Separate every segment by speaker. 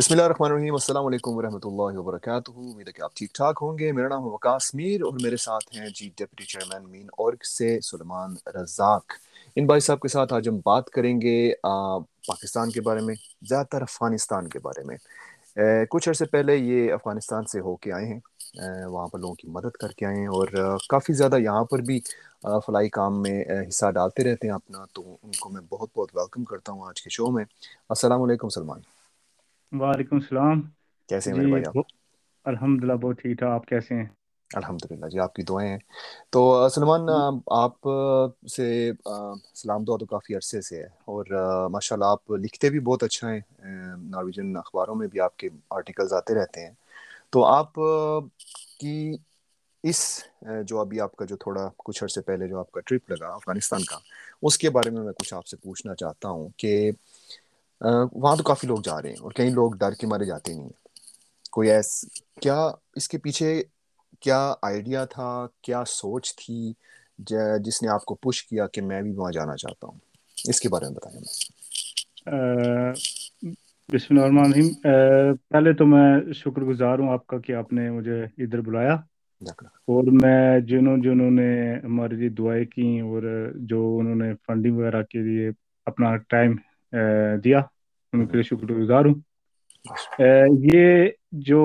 Speaker 1: بسم اللہ الرحمن الرحیم، السلام علیکم ورحمۃ اللہ وبرکاتہ۔ امید ہے کہ آپ ٹھیک ٹھاک ہوں گے۔ میرا نام ہے وکاس میر اور میرے ساتھ ہیں جی ڈپٹی چیئرمین مین اورگ سے سلمان رزاق۔ ان بھائی صاحب کے ساتھ آج ہم بات کریں گے پاکستان کے بارے میں، زیادہ تر افغانستان کے بارے میں۔ کچھ عرصے پہلے یہ افغانستان سے ہو کے آئے ہیں۔ وہاں پر لوگوں کی مدد کر کے آئے ہیں اور کافی زیادہ یہاں پر بھی فلائی کام میں حصہ ڈالتے رہتے ہیں اپنا۔ تو ان کو میں بہت بہت ویلکم کرتا ہوں آج کے شو میں۔ السلام علیکم سلمان۔
Speaker 2: وعلیکم السلام۔
Speaker 1: کیسے ہیں
Speaker 2: جی
Speaker 1: میرے بھائی آپ؟
Speaker 2: الحمد للہ بہت ٹھیک ٹھاک۔ آپ کیسے ہیں؟
Speaker 1: الحمد للہ جی آپ کی دعائیں ہیں۔ تو سلمان آپ سے سلام دعا تو کافی عرصے سے ہے اور ماشاء اللہ آپ لکھتے بھی بہت اچھا ہیں۔ نارویجن اخباروں میں بھی آپ کے آرٹیکلز آتے رہتے ہیں۔ تو آپ کی اس جو ابھی آپ کا جو تھوڑا کچھ عرصے پہلے جو آپ کا ٹرپ لگا افغانستان کا اس کے بارے میں میں کچھ آپ سے پوچھنا چاہتا ہوں کہ وہاں تو کافی لوگ جا رہے ہیں اور کئی لوگ ڈر کے مارے جاتے نہیں ہیں۔ کوئی ایس کیا اس کے پیچھے کیا آئیڈیا تھا؟ کیا سوچ تھی؟ جس نے آپ کو پش کیا کہ میں بھی وہاں جانا چاہتا ہوں؟ اس کے بارے میں بتائیں
Speaker 2: بسم اللہ الرحمن الرحیم۔ پہلے تو میں شکر گزار ہوں آپ کا کہ آپ نے مجھے ادھر بلایا۔ اور میں جنہوں جنہوں نے ہمارے لیے دعائیں کی اور جو انہوں نے فنڈنگ وغیرہ کے لیے اپنا ٹائم دیا ان کے لیے شکر گزار ہوں۔ یہ جو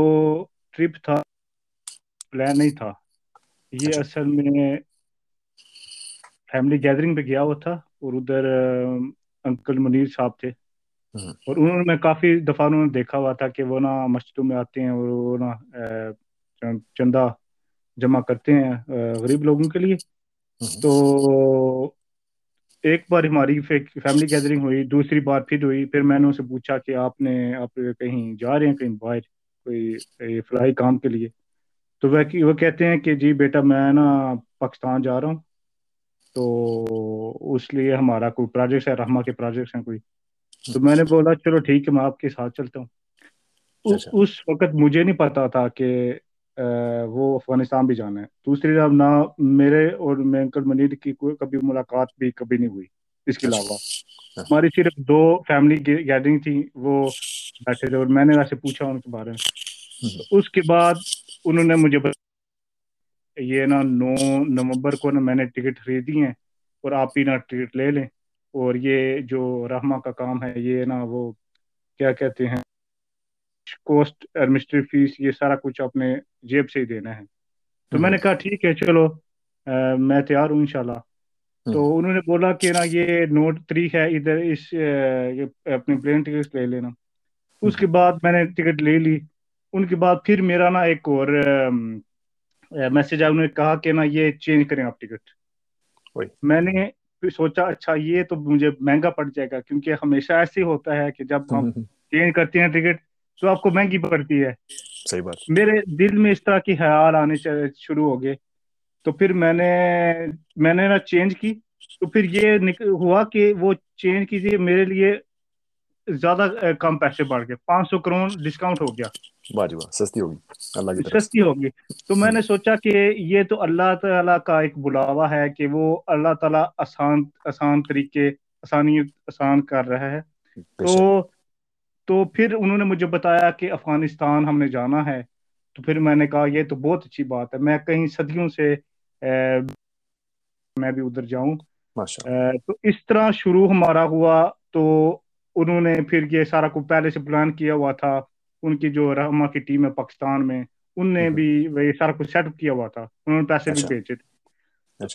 Speaker 2: ٹرپ تھا پلان نہیں تھا۔ یہ
Speaker 1: اچھا۔
Speaker 2: اصل میں فیملی گیدرنگ پہ گیا ہوا تھا اور ادھر انکل منیر صاحب تھے۔ اور انہوں نے میں کافی دفعہ انہوں نے دیکھا ہوا تھا کہ وہ نا مسجدوں میں آتے ہیں اور وہ نا چندہ جمع کرتے ہیں غریب لوگوں کے لیے۔ تو ایک بار ہماری فیملی گیدرنگ ہوئی دوسری بار پھر ہوئی پھر میں نے ان سے پوچھا کہ آپ نے آپ کہیں جا رہے ہیں کہیں باہر کوئی فلاحی کام کے لیے؟ تو وہ کہتے ہیں کہ جی بیٹا میں نا پاکستان جا رہا ہوں تو اس لیے ہمارا کوئی پروجیکٹس ہے رحمہ کے پروجیکٹس ہیں کوئی۔ تو میں نے بولا چلو ٹھیک ہے میں آپ کے ساتھ چلتا ہوں۔
Speaker 1: اچھا۔
Speaker 2: اس وقت مجھے نہیں پتا تھا کہ وہ افغانستان بھی جانا ہے۔ دوسری طرف نہ میرے اور میں انکل منیر کی کوئی کبھی ملاقات بھی کبھی نہیں ہوئی۔ اس کے علاوہ ہماری صرف دو فیملی گیدرنگ تھی وہ بیٹھے تھے اور میں نے ویسے پوچھا ان کے بارے میں۔ اس کے بعد انہوں نے مجھے یہ نا نو نومبر کو نا میں نے ٹکٹ خریدی ہیں اور آپ ہی نا ٹکٹ لے لیں۔ اور یہ جو رحمہ کا کام ہے یہ نا وہ کیا کہتے ہیں؟ کوسٹ ایڈمنسٹری فیس یہ سارا کچھ اپنے جیب سے ہی دینا ہے۔ تو میں نے کہا ٹھیک ہے چلو میں تیار ہوں انشاءاللہ۔ تو انہوں نے بولا کہ نا یہ نوٹ تھری ہے ادھر اس اپنے پلین ٹکٹ لے لینا۔ اس کے بعد میں نے ٹکٹ لے لی۔ ان کے بعد پھر میرا نا ایک اور میسج آیا۔ انہوں نے کہا کہ نا یہ چینج کریں آپ ٹکٹ میں نے سوچا اچھا یہ تو مجھے مہنگا پڑ جائے گا کیونکہ ہمیشہ ایسے ہی ہوتا ہے کہ جب ہم چینج کرتے ہیں ٹکٹ تو آپ کو مہنگی پڑتی ہے۔
Speaker 1: صحیح بات۔
Speaker 2: میرے دل میں اس طرح کی خیال آنے شروع ہو گئے۔ تو پھر میں نے میں نے نا چینج کی۔ تو پھر یہ ہوا کہ وہ چینج کیجیے میرے لیے زیادہ کم پیسے بڑھ گئے۔ پانچ سو کروڑ ڈسکاؤنٹ ہو گیا۔
Speaker 1: سستی ہوگی۔ اللہ کی
Speaker 2: سستی ہوگی۔ تو میں نے سوچا کہ یہ تو اللہ تعالیٰ کا ایک بلاوا ہے کہ وہ اللہ تعالیٰ آسان آسان طریقے آسانی آسان کر رہا ہے۔ تو تو پھر انہوں نے مجھے بتایا کہ افغانستان ہم نے جانا ہے۔ تو پھر میں نے کہا یہ تو بہت اچھی بات ہے میں کہیں صدیوں سے میں بھی ادھر جاؤں۔ تو اس طرح شروع ہمارا ہوا۔ تو انہوں نے پھر یہ سارا کو پہلے سے پلان کیا ہوا تھا ان کی جو رحما کی ٹیم ہے پاکستان میں ان نے بھی یہ سارا کچھ سیٹ اپ کیا ہوا تھا۔ انہوں نے پیسے بھی بھیجے۔ تھے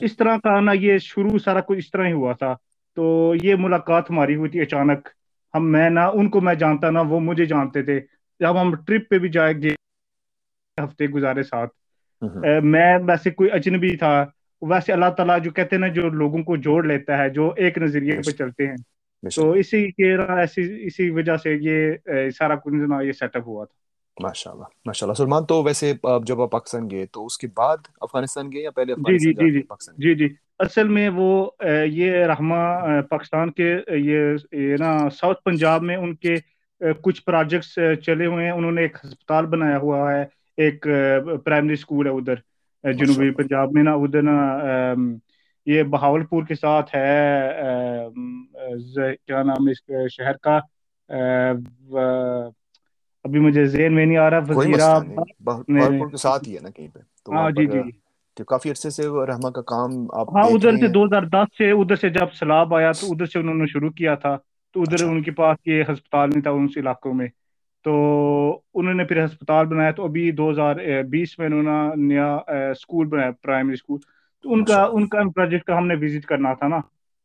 Speaker 2: اس طرح کا نا یہ شروع سارا کچھ اس طرح ہی ہوا تھا۔ تو یہ ملاقات ہماری ہوئی تھی اچانک۔ ہم میں نہ ان کو میں جانتا نہ وہ مجھے جانتے تھے۔ جب ہم ٹرپ پہ بھی جائیں گے۔ ہفتے گزارے ساتھ۔ میں ویسے کوئی اجنبی تھا۔ ویسے اللہ تعالیٰ جو کہتے ہیں نا جو لوگوں کو جوڑ لیتا ہے جو ایک نظریے پہ چلتے ہیں۔ تو اسی کے ایسی اسی وجہ سے یہ سارا کچھ یہ سیٹ اپ ہوا تھا۔
Speaker 1: ماشاء اللہ ماشاء اللہ سلمان تو ویسے جب آپ پاکستان گئے تو اس کے بعد افغانستان گئے یا پہلے
Speaker 2: جی جی جی جی۔ جی جی۔ اصل میں وہ یہ رحمہ پاکستان کے یہ نا ساؤتھ پنجاب میں ان کے کچھ پروجیکٹس چلے ہوئے ہیں۔ انہوں نے ایک ہسپتال بنایا ہوا ہے ایک پرائمری اسکول ہے ادھر جنوبی پنجاب میں نا۔ ادھر نا یہ بہاول پور کے ساتھ ہے کیا نام ہے اس شہر کا ابھی مجھے ذہن میں نہیں آ رہا
Speaker 1: وزیر کے ساتھ ہی ہے نا کہیں پہ؟
Speaker 2: ہاں جی جی۔
Speaker 1: تو کافی عرصے سے رحمہ کا کام آپ
Speaker 2: ہاں ادھر سے دو ہزار دس سے ادھر سے جب سیلاب آیا تو ادھر سے انہوں نے شروع کیا تھا۔ تو ادھر
Speaker 1: اچھا۔
Speaker 2: ان کے پاس یہ ہسپتال نہیں تھا ان علاقوں میں۔ تو انہوں نے پھر ہسپتال بنایا۔ تو ابھی دو ہزار بیس میں انہوں نے نیا اسکول بنایا پرائمری اسکول۔ تو ان کا ان کا پروجیکٹ کا ہم نے وزٹ کرنا تھا نا۔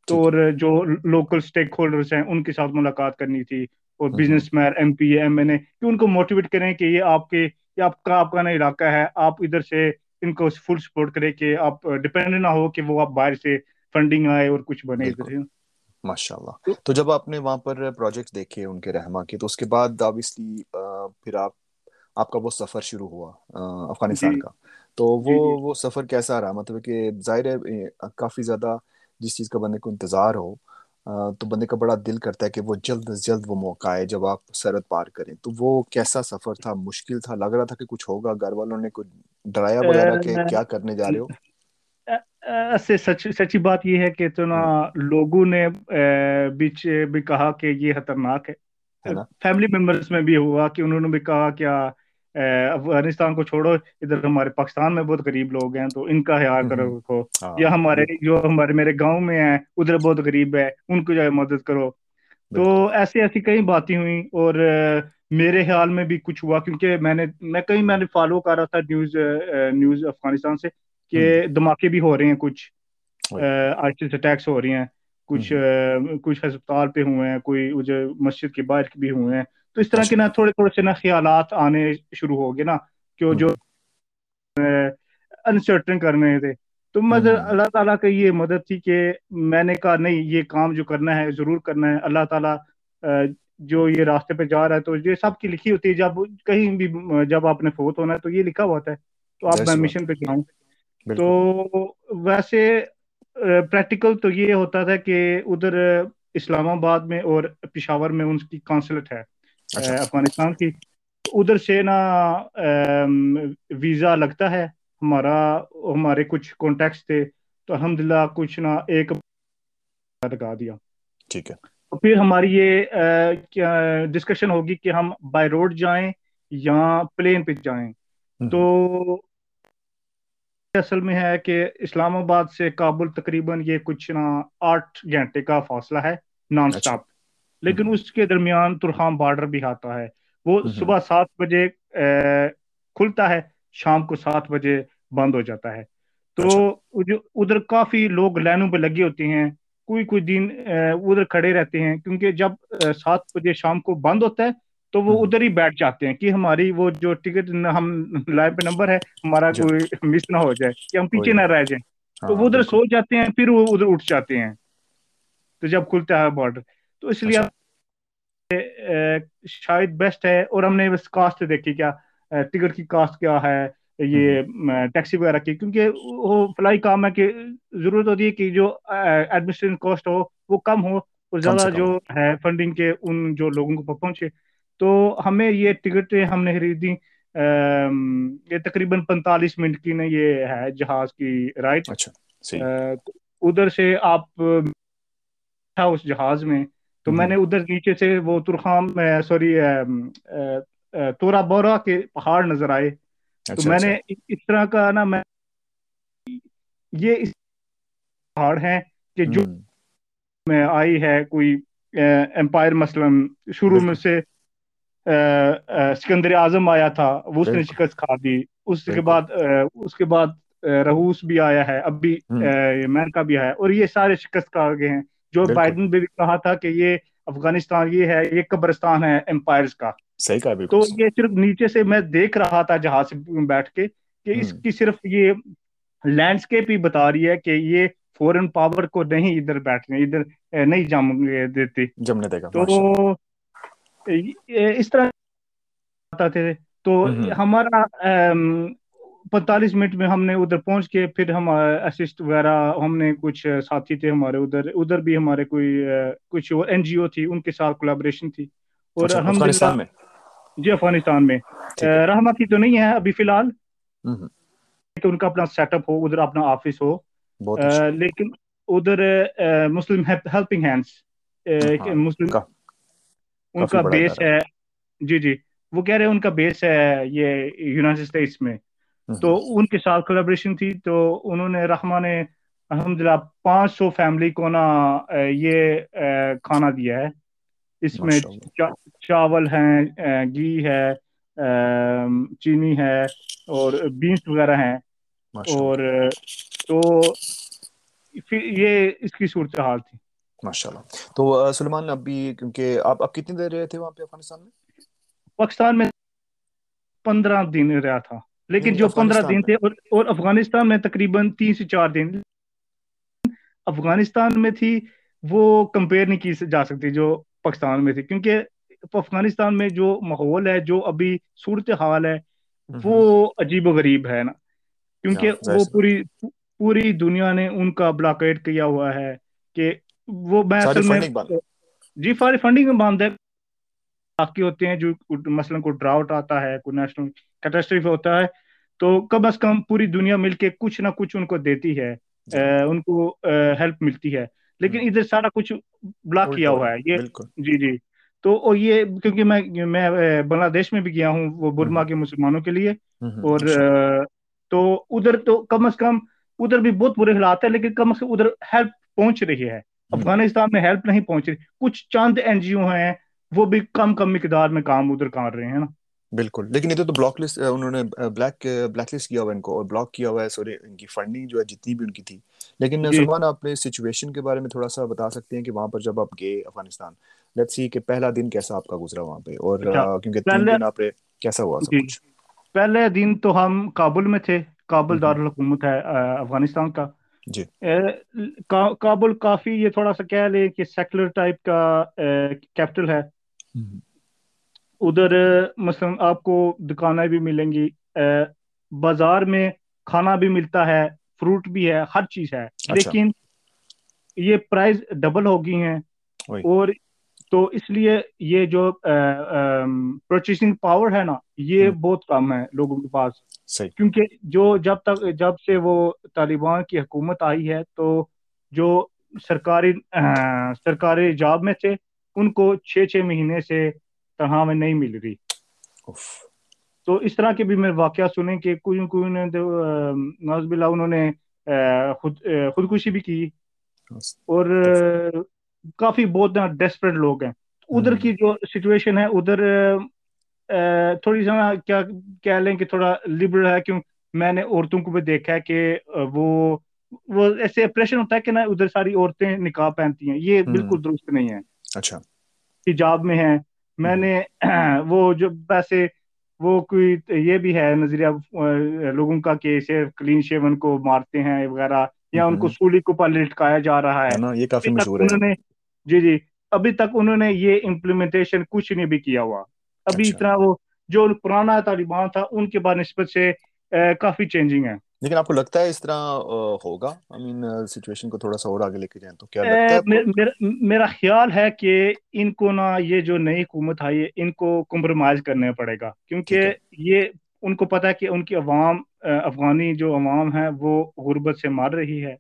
Speaker 2: تو اور جو لوکل اسٹیک ہولڈرس ہیں ان کے ساتھ ملاقات کرنی تھی۔ اور businessman M P M N A کہ ان کو موٹیویٹ کریں کہ یہ آپ کے یہ آپ کا آپ کا نا علاقہ ہے۔ آپ ادھر سے ان کو فل سپورٹ کریں کہ آپ ڈپینڈ نہ ہو کہ وہ آپ باہر سے فنڈنگ آئے اور کچھ بنے ادھر
Speaker 1: ماشاء اللہ تو جب آپ نے وہاں پر پروجیکٹ دیکھے ان کے رہما کے تو اس کے بعد آبویسلی پھر آپ آپ کا وہ سفر شروع ہوا افغانستان جی. کا۔ تو وہ جی۔ جی. وہ سفر کیسا رہا؟ مطلب کہ ظاہر ہے کافی زیادہ جس چیز کا بندے کو انتظار ہو تو بندے کا بڑا دل کرتا ہے کہ وہ جلد از جلد وہ موقع آئے جب آپ سرحد پار کریں۔ تو وہ کیسا سفر تھا؟ مشکل تھا؟ لگ رہا تھا کہ کچھ ہوگا؟ گھر والوں نے کچھ ڈرایا وغیرہ کہ کیا کرنے جا رہے ہو؟
Speaker 2: سچ سچی بات یہ ہے کہ تو نا لوگوں نے بیچ بھی کہا کہ یہ خطرناک ہے۔ فیملی ممبرس میں بھی ہوا کہ انہوں نے بھی کہا کیا افغانستان کو چھوڑو ادھر ہمارے پاکستان میں بہت غریب لوگ ہیں تو ان کا خیال کرو رکھو۔ یا ہمارے جو ہمارے میرے گاؤں میں ہیں ادھر بہت غریب ہے ان کو جو ہے مدد کرو۔ تو ایسی ایسی کئی باتیں ہوئیں اور میرے خیال میں بھی کچھ ہوا کیونکہ میں نے میں کہیں میں نے فالو کر رہا تھا نیوز نیوز افغانستان سے کہ دھماکے بھی ہو رہے ہیں کچھ آئسس اٹیکس ہو رہی ہیں کچھ کچھ ہسپتال پہ ہوئے ہیں کوئی مسجد کے باہر بھی ہوئے ہیں۔ تو اس طرح کے نا تھوڑے تھوڑے سے نا خیالات آنے شروع ہو گئے نا کہ جو انسرٹن کرنے تھے۔ تو مگر اللہ تعالیٰ کا یہ مدد تھی کہ میں نے کہا نہیں یہ کام جو کرنا ہے ضرور کرنا ہے۔ اللہ تعالیٰ جو یہ راستے پہ جا رہا ہے تو یہ سب کی لکھی ہوتی ہے جب کہیں بھی جب آپ نے فوت ہونا ہے تو یہ لکھا ہوا ہے۔ تو آپ میں مشن پہ جاؤں۔ تو ویسے پریکٹیکل تو یہ ہوتا تھا کہ ادھر اسلام آباد میں اور پشاور میں ان کی کانسلٹ ہے اچھا۔ افغانستان کی۔ ادھر سے نا ویزا لگتا ہے۔ ہمارا ہمارے کچھ کانٹیکٹس تھے۔ تو الحمد للہ کچھ نہ ایک لگا دیا
Speaker 1: ٹھیک ہے۔
Speaker 2: پھر ہماری یہ ڈسکشن ہوگی کہ ہم بائی روڈ جائیں یا پلین پہ جائیں۔ تو اصل میں ہے کہ اسلام آباد سے کابل تقریباً یہ کچھ نا آٹھ گھنٹے کا فاصلہ ہے نان اسٹاپ لیکن اس کے درمیان ترخام بارڈر بھی آتا ہے۔ وہ صبح سات بجے کھلتا ہے شام کو سات بجے بند ہو جاتا ہے۔ تو اچھا۔ ادھر کافی لوگ لائنوں پہ لگے ہوتے ہیں۔ کوئی کوئی دن ادھر کھڑے رہتے ہیں۔ کیونکہ جب سات بجے شام کو بند ہوتا ہے تو وہ ادھر ہی بیٹھ جاتے ہیں کہ ہماری وہ جو ٹکٹ ہم لائن پہ نمبر ہے ہمارا جی۔ کوئی مس نہ ہو جائے کہ ہم پیچھے نہ رہ جائیں۔ تو ہاں، وہ ادھر سو جاتے ہیں پھر وہ ادھر اٹھ جاتے ہیں۔ تو جب کھلتا ہے بارڈر۔ تو اس لیے اچھا۔ شاید بیسٹ ہے اور ہم نے بس کاسٹ دیکھی کیا ٹکٹ کی کاسٹ کیا ہے۔ یہ ٹیکسی وغیرہ کی کیونکہ وہ فلائی کام ہے کہ ضرورت ہوتی ہے کہ جو ایڈمنسٹریشن کاسٹ ہو وہ کم ہو اور زیادہ جو ہے فنڈنگ کے ان جو لوگوں کو پہنچے۔ تو ہمیں یہ ٹکٹ ہم نے خریدی یہ تقریباً پینتالیس منٹ کی نا یہ ہے جہاز کی رائٹ
Speaker 1: اچھا
Speaker 2: ادھر سے آپ اس جہاز میں تو میں نے ادھر نیچے سے وہ ترخام سوری تورا بورا کے پہاڑ نظر آئے۔ تو اچھا، میں نے اچھا۔ اس طرح کا نا میں یہ پہاڑ ہیں کہ جو میں آئی ہے کوئی امپائر مثلاً شروع میں سے سکندر اعظم آیا تھا وہ اس نے شکست کھا دی۔ اس کے بعد اس کے بعد رہوس بھی آیا ہے اب بھی امریکہ بھی آیا اور یہ سارے شکست کھا گئے ہیں۔ جو بائیڈن بھی کہا تھا کہ یہ افغانستان یہ ہے یہ قبرستان ہے امپائرز کا۔
Speaker 1: صحیح کہا
Speaker 2: تو یہ صرف نیچے سے میں دیکھ رہا تھا جہاز سے بیٹھ کے کہ اس کی صرف یہ لینڈسکیپ ہی بتا رہی ہے کہ یہ فورن پاور کو نہیں ادھر بیٹھنے ادھر نہیں جم دیتی۔
Speaker 1: جمنے دے گا
Speaker 2: تو اس طرح تھے۔ تو ہمارا پینتالیس منٹ میں ہم نے ادھر پہنچ کے پھر ہم اسسٹ وغیرہ ہم نے کچھ ساتھی تھے ہمارے ادھر ادھر بھی ہمارے کوئی کچھ این جی او تھی ان کے ساتھ کولیبریشن تھی۔
Speaker 1: اور اچھا، میں۔
Speaker 2: جی افغانستان میں۔ رحمہ کی تو نہیں ہے ابھی فی الحال۔ کہ ان کا اپنا سیٹ اپ ہو ادھر اپنا آفس ہو۔ اچھا۔ لیکن ادھر مسلم ہیلپنگ ہینڈس مسلم ان کا بیس ہے۔ جی جی۔ وہ کہہ رہے ہیں ان کا بیس ہے یہ یونائٹیڈ اسٹیٹس میں۔ تو ان کے ساتھ کولیبریشن تھی۔ تو انہوں نے رحمہ نے الحمد للہ پانچ سو فیملی کو نا یہ کھانا دیا ہے۔ اس میں چاول ہیں گھی ہے چینی ہے اور بینس وغیرہ ہیں۔ اور تو پھر یہ اس کی صورتحال تھی۔
Speaker 1: ماشاء اللہ تو سلمان ابھی کیونکہ آپ آپ کتنی دیر رہے تھے وہاں پہ افغانستان میں؟
Speaker 2: پاکستان میں پندرہ دن رہا تھا۔ لیکن جو پندرہ دن تھے اور افغانستان میں تقریباً تین سے چار دن۔ افغانستان میں تھی وہ کمپیئر نہیں کی جا سکتی جو پاکستان میں تھی کیونکہ افغانستان میں جو ماحول ہے جو ابھی صورت حال ہے وہ عجیب و غریب ہے نا۔ کیونکہ وہ پوری پوری دنیا نے ان کا بلاکیٹ کیا ہوا ہے کہ وہ میں اصل میں جی فاری فنڈنگ میں باندھ ہے۔ باقی ہوتے ہیں جو مثلا کوئی ڈراؤٹ آتا ہے کوئی نیشنل کیٹاسٹریف ہوتا ہے تو کم از کم پوری دنیا مل کے کچھ نہ کچھ ان کو دیتی ہے۔ ان کو ہیلپ ملتی ہے۔ لیکن ادھر سارا کچھ بلاک کیا ہوا ہے یہ جی جی۔ تو یہ کیونکہ میں میں بنگلہ دیش میں بھی گیا ہوں وہ برما کے مسلمانوں کے لیے۔ اور تو ادھر تو کم از کم ادھر بھی بہت برے حالات ہیں لیکن کم از کم ادھر ہیلپ پہنچ رہی ہے۔ افغانستان میں ہیلپ نہیں پہنچ رہی۔ کچھ چاند این جی او ہیں وہ بھی کم کم مقدار میں کام ادھر کر رہے ہیں نا۔
Speaker 1: بالکل۔ لیکن ادھر تو بلاک لسٹ انہوں نے بلیک بلیک لسٹ کیا ہوا ان کو اور بلاک کیا ہوا ہے سوری ان کی فنڈنگ جو ہے جتنی بھی ان کی تھی۔ لیکن جی۔ سلمان آپ نے سچویشن کے بارے میں تھوڑا سا بتا سکتے ہیں کہ وہاں پر جب آپ گئے افغانستان لیٹ سی کہ پہلا دن کیسا آپ کا گزرا وہاں پہ اور اچھا۔ کیونکہ تین دن آپ کیسا ہوا سب جی۔ کچھ؟
Speaker 2: پہلے دن تو ہم کابل میں تھے۔ کابل دارالحکومت ہے افغانستان کا۔ جی۔ کابل کافی یہ تھوڑا سا کہہ لیں کہ سیکولر ٹائپ کا کیپٹل ہے۔ ادھر مثلا آپ کو دکانیں بھی ملیں گی۔ بازار میں کھانا بھی ملتا ہے۔ فروٹ بھی ہے ہر چیز ہے۔ اچھا۔ لیکن یہ پرائز ڈبل ہو گئی ہیں۔ اور تو اس لیے یہ جو پرچیسنگ پاور ہے نا یہ بہت کم ہے لوگوں کے پاس۔ کیونکہ جو جب تک جب سے وہ طالبان کی حکومت آئی ہے تو جو سرکاری سرکاری جاب میں تھے ان کو چھ چھ مہینے سے تنہا میں نہیں مل رہی۔ تو اس طرح کے بھی میں واقعہ سنے کہ کوئی کوئی نے نوز بلا انہوں نے خود خودکشی بھی کی۔ اور کافی بہت ڈیسپریٹ لوگ ہیں۔ ادھر کی جو سچویشن ہے ادھر تھوڑی سا کیا کہہ لیں کہ تھوڑا لبرل ہے۔ کیوں؟ میں نے عورتوں کو بھی دیکھا ہے کہ وہ وہ ایسے اپریشن ہوتا ہے کہ نا ادھر ساری عورتیں نکاح پہنتی ہیں۔ یہ بالکل درست نہیں ہے۔
Speaker 1: اچھا۔
Speaker 2: حجاب میں ہے میں نے وہ جو ویسے وہ کوئی یہ بھی ہے نظریہ لوگوں کا کہ صرف کلین شیون کو مارتے ہیں وغیرہ یا ان کو سولی کو پر لٹکایا جا رہا ہے۔
Speaker 1: یہ کافی مشہور ہے۔
Speaker 2: جی جی ابھی تک انہوں نے یہ امپلیمنٹیشن کچھ نہیں بھی کیا ہوا۔ ابھی اچھا۔ اتنا وہ جو پرانا طالبان تھا ان کے بعد نسبت سے کافی چینجنگ ہے۔
Speaker 1: لیکن آپ کو لگتا ہے اس طرح ہوگا؟ آئی مین سچویشن کو تھوڑا سا اور آگے لے کے جائیں تو کیا
Speaker 2: لگتا ہے میرا خیال ہے کہ ان کو نا یہ جو نئی حکومت آئی ہے ان کو کمپرومائز کرنا پڑے گا۔ کیونکہ یہ ان کو پتا ہے کہ ان کی عوام افغانی جو عوام ہے وہ غربت سے مار رہی ہے۔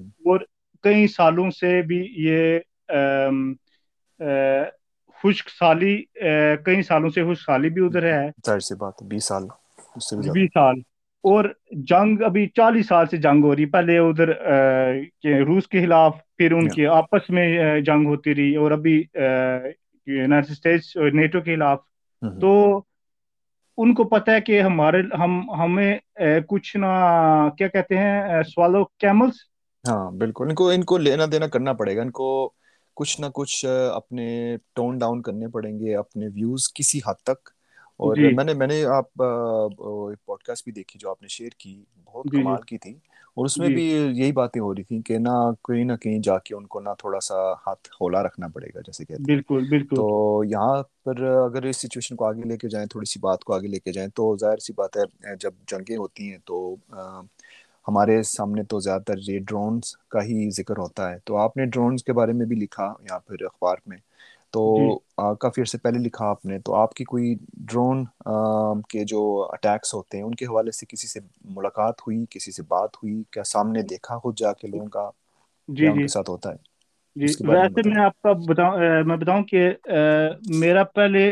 Speaker 2: اور کئی سالوں سے بھی یہ خشک سالی کئی سالوں سے خشک سالی بھی ادھر ہے۔
Speaker 1: ظاہر سی بات بیس سال
Speaker 2: بیس سال۔ اور جنگ ابھی چالیس سال سے جنگ ہو رہی پہلے ادھر روس کے خلاف پھر ان کے آپس میں جنگ ہوتی رہی اور ابھی یونائٹیڈ اسٹیٹس اور نیٹو کے خلاف۔ تو ان کو پتہ ہے کہ ہمارے ہم ہمیں کچھ نہ کیا کہتے ہیں سوالو کیملس
Speaker 1: ہاں بالکل۔ ان کو ان کو لینا دینا کرنا پڑے گا۔ ان کو کچھ نہ کچھ اپنے ٹون ڈاؤن کرنے پڑیں گے اپنے ویوز کسی حد تک۔ اور جی۔ میں نے میں نے آپ پوڈ کاسٹ بھی دیکھی جو آپ نے شیئر کی بہت جی، جی۔ کمال کی تھی۔ اور اس میں بھی یہی باتیں ہو رہی تھیں کہ نہ کہیں نہ کہیں جا کے ان کو نہ تھوڑا سا ہاتھ ہولا رکھنا پڑے گا جیسے کہتے
Speaker 2: بالکل بالکل۔
Speaker 1: تو یہاں پر اگر اس سچویشن کو آگے لے کے جائیں تھوڑی سی بات کو آگے لے کے جائیں تو ظاہر سی بات ہے جب جنگیں ہوتی ہیں تو ہمارے سامنے تو زیادہ تر یہ ڈرونس کا ہی ذکر ہوتا ہے۔ تو آپ نے ڈرونس کے بارے میں بھی لکھا یا پھر اخبار میں۔ تو جی۔ کافی عرصے پہلے لکھا آپ نے تو آپ کی کوئی ڈرون کے جو اٹیکس ہوتے ہیں ان کے حوالے سے کسی سے ملاقات ہوئی کسی سے بات ہوئی کیا سامنے دیکھا خود جا کے لوگوں کا جی جی۔ ساتھ ہوتا ہے
Speaker 2: جی ویسے میں آپ کا بتاؤں میں بتاؤں کہ میرا پہلے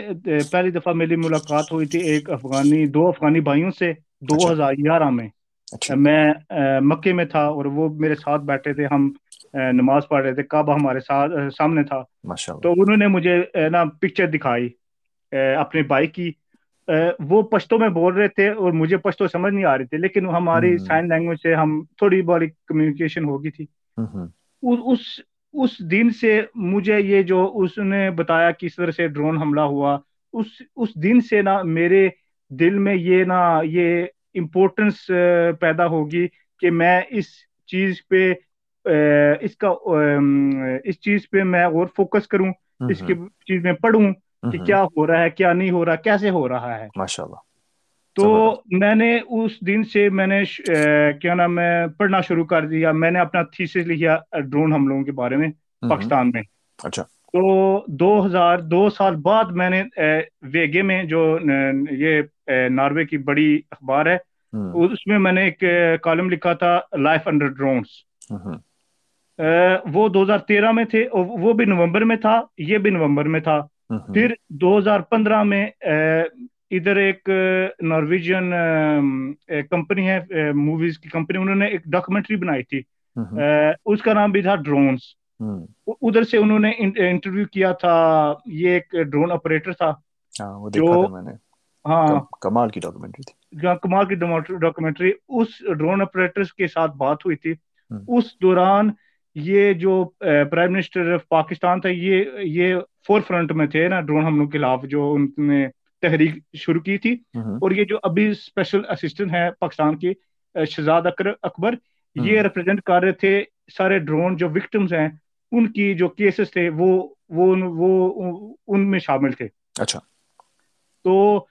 Speaker 2: پہلی دفعہ میری ملاقات ہوئی تھی ایک افغانی دو افغانی بھائیوں سے دو اچھا۔ ہزار گیارہ میں اچھا۔ میں مکے میں تھا اور وہ میرے ساتھ بیٹھے تھے ہم نماز پڑھ رہے تھے کعبہ ہمارے ساتھ سامنے تھا۔ تو انہوں نے مجھے نا پکچر دکھائی اپنے بائک کی۔ وہ پشتوں میں بول رہے تھے اور مجھے پشتوں سمجھ نہیں آ رہی تھی لیکن ہماری سائن لینگویج سے ہم تھوڑی بڑی کمیونیکیشن ہوگی تھی۔ اس اس دن سے مجھے یہ جو اس نے بتایا کس طرح سے ڈرون حملہ ہوا اس اس دن سے نا میرے دل میں یہ نا یہ امپورٹنس پیدا ہوگی کہ میں اس چیز پہ اس کا اس چیز پہ میں اور فوکس کروں اس کی چیز میں پڑھوں کہ کیا ہو رہا ہے کیا نہیں ہو رہا کیسے ہو رہا ہے۔
Speaker 1: ماشاء اللہ
Speaker 2: تو میں نے اس دن سے میں نے کیا نام میں پڑھنا شروع کر دیا۔ میں نے اپنا تھیسس لکھا ڈرون حملوں کے بارے میں پاکستان میں۔
Speaker 1: اچھا۔
Speaker 2: تو دو ہزار دو سال بعد میں نے ویگے میں جو یہ ناروے کی بڑی اخبار ہے اس میں میں نے ایک کالم لکھا تھا لائف انڈر ڈرونس وہ دو ہزار تیرہ میں تھے وہ بھی نومبر میں تھا یہ بھی نومبر میں تھا۔ پھر دو ہزار پندرہ میں ادھر ایک نارویجین کمپنی ہے موویز کی کمپنی انہوں نے ایک ڈاکومنٹری بنائی تھی۔ اس کا نام بھی تھا ڈرونس ادھر سے انہوں نے انٹرویو کیا تھا۔ یہ ایک ڈرون آپریٹر تھا۔
Speaker 1: جو ہاں۔ کمال کی ڈاکومنٹری تھی۔
Speaker 2: کمال کی ڈاکومنٹری اس ڈرون آپریٹر کے ساتھ بات ہوئی تھی۔ اس دوران یہ جو پرائم منسٹر پاکستان تھا یہ یہ فور فرنٹ میں تھے نا ڈرون حملوں کے خلاف جو ان نے تحریک شروع کی تھی۔ اور یہ جو ابھی اسپیشل اسسٹنٹ ہے پاکستان کے شہزاد اکبر یہ ریپرزینٹ کر رہے تھے سارے ڈرون جو وکٹمز ہیں ان کی جو کیسز تھے وہ وہ ان میں شامل تھے۔
Speaker 1: اچھا۔
Speaker 2: تو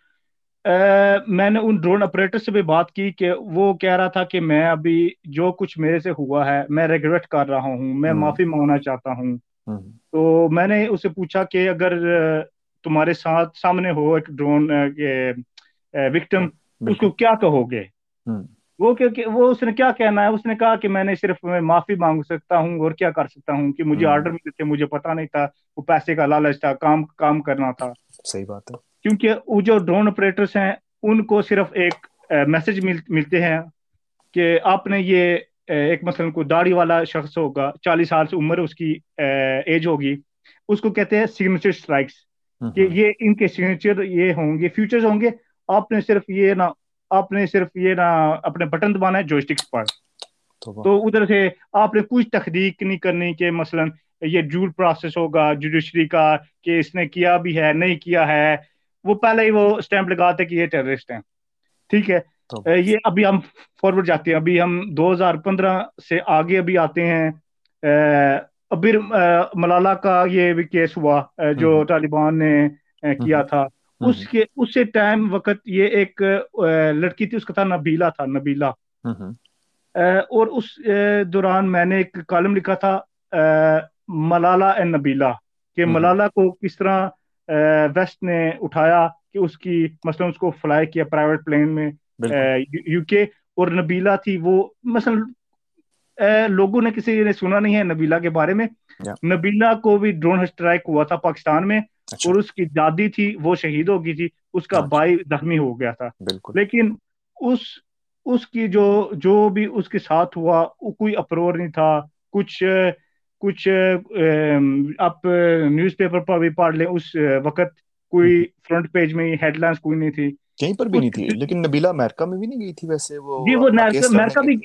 Speaker 2: میں نے ان ڈرون آپریٹر سے بھی بات کی کہ وہ کہہ رہا تھا کہ میں ابھی جو کچھ میرے سے ہوا ہے میں ریگریٹ کر رہا ہوں میں معافی مانگنا چاہتا ہوں۔ تو میں نے اسے پوچھا کہ اگر تمہارے ساتھ سامنے ہو ایک ڈرون وکٹم اس کو کیا کہو گے؟ وہ وہ اس نے کیا کہنا ہے؟ اس نے کہا کہ میں نے صرف معافی مانگ سکتا ہوں اور کیا کر سکتا ہوں؟ کہ مجھے آرڈر ملے تھے مجھے پتا نہیں تھا وہ پیسے کا لالچ تھا کام کام کرنا تھا۔
Speaker 1: صحیح بات ہے۔
Speaker 2: کیونکہ وہ جو ڈرون آپریٹرس ہیں ان کو صرف ایک میسج ملتے ہیں کہ آپ نے یہ ایک مثلا کو داڑھی والا شخص ہوگا چالیس سال سے عمر اس کی ایج ہوگی اس کو کہتے ہیں سگنیچر اسٹرائکس کہ یہ ان کے سگنیچر یہ ہوں گے فیوچرز ہوں گے آپ نے صرف یہ نہ آپ نے صرف یہ نہ اپنے بٹن دبانا ہے جو اسٹکس پر تو ادھر سے آپ نے کچھ تحقیق نہیں کرنی کہ مثلا یہ جول پروسیس ہوگا جوڈیشری کا کہ اس نے کیا بھی ہے نہیں کیا ہے وہ پہلے ہی وہ اسٹیمپ لگاتے کہ یہ ٹیررسٹ ہیں۔ ٹھیک ہے۔ یہ ابھی ہم فارورڈ جاتے ہیں۔ ابھی ہم دو ہزار پندرہ سے آگے ابھی آتے ہیں۔ ابھی ملالہ کا یہ بھی کیس ہوا۔ جو طالبان نے کیا تھا۔ اس کے اس سے ٹائم وقت یہ ایک لڑکی تھی اس کا تھا نبیلا تھا نبیلا اور اس دوران میں نے ایک کالم لکھا تھا ملالہ اینڈ نبیلا کہ ملالہ کو کس طرح ویسٹ نے اٹھایا کہ اس کی مثلا اس کو فلائی کیا پرائیویٹ پلین میں یو کے اور نبیلا تھی وہ مثلا لوگوں نے کسی نے سنا نہیں ہے نبیلا کے بارے میں۔ نبیلا کو بھی ڈرون اسٹرائک ہوا تھا پاکستان میں اچھا۔ اور اس کی دادی تھی وہ شہید ہو گئی تھی۔ اس کا بھائی زخمی ہو گیا تھا۔ لیکن اس اس کی جو جو بھی اس کے ساتھ ہوا کوئی اپرور نہیں تھا۔ کچھ کچھ آپ نیوز پیپر پر بھی پڑھ لیں اس وقت کوئی فرنٹ پیج میں ہیڈ لائنز کوئی نہیں تھی۔
Speaker 1: کہیں پر بھی نہیں تھی لیکن نبیلا امریکہ میں بھی نہیں گئی تھی ویسے وہ
Speaker 2: جی وہ امریکہ بھی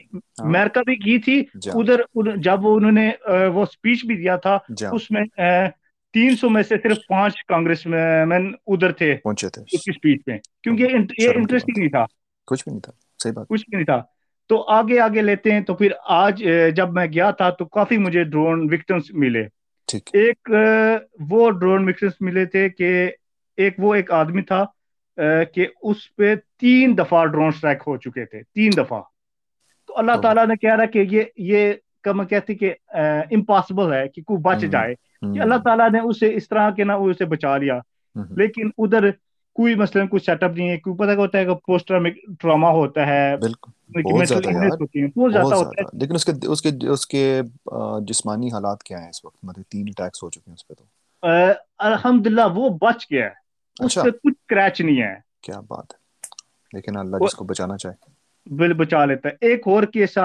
Speaker 2: امریکہ بھی کی تھی۔ ادھر جب انہوں نے وہ سپیچ بھی دیا تھا اس میں تین سو میں سے صرف پانچ کانگریس مین ادھر تھے
Speaker 1: پہنچے تھے۔
Speaker 2: اس کی سپیچ میں کیونکہ یہ انٹرسٹنگ نہیں تھا۔
Speaker 1: کچھ بھی نہیں تھا صحیح بات۔
Speaker 2: کچھ بھی نہیں تھا۔ تو آگے آگے لیتے ہیں تو پھر آج جب میں گیا تھا تو کافی مجھے ڈرون وکٹمس ملے۔ ایک وہ ڈرون وکٹمس ملے تھے کہ ایک وہ ایک آدمی تھا کہ اس پہ تین دفعہ ڈرون سٹرائک ہو چکے تھے تین دفعہ۔ تو اللہ تعالیٰ نے کہہ رہا کہ یہ یہ کم کہتی کہ امپاسبل ہے کہ کوئی بچ جائے۔ کہ اللہ تعالیٰ نے اسے اس طرح کے نہ اسے بچا لیا۔ لیکن ادھر کوئی مثلا کوئی سیٹ اپ نہیں ہے کوئی پتہ ہوتا ہے کہ پوسٹر میں ٹراما ہوتا ہے۔
Speaker 1: بہت زیادہ یار بہت زیادہ لیکن اس کے اس کے اس کے جسمانی حالات کیا ہیں اس وقت؟ مطلب تین اٹیکس ہو چکے ہیں اس پہ تو۔
Speaker 2: الحمدللہ وہ بچ گیا ہے۔ اس سے کچھ کریچ نہیں ہے۔
Speaker 1: کیا بات ہے۔ لیکن اللہ جس کو بچانا چاہے۔
Speaker 2: بل بچا لیتا ہے۔ ایک اور کیس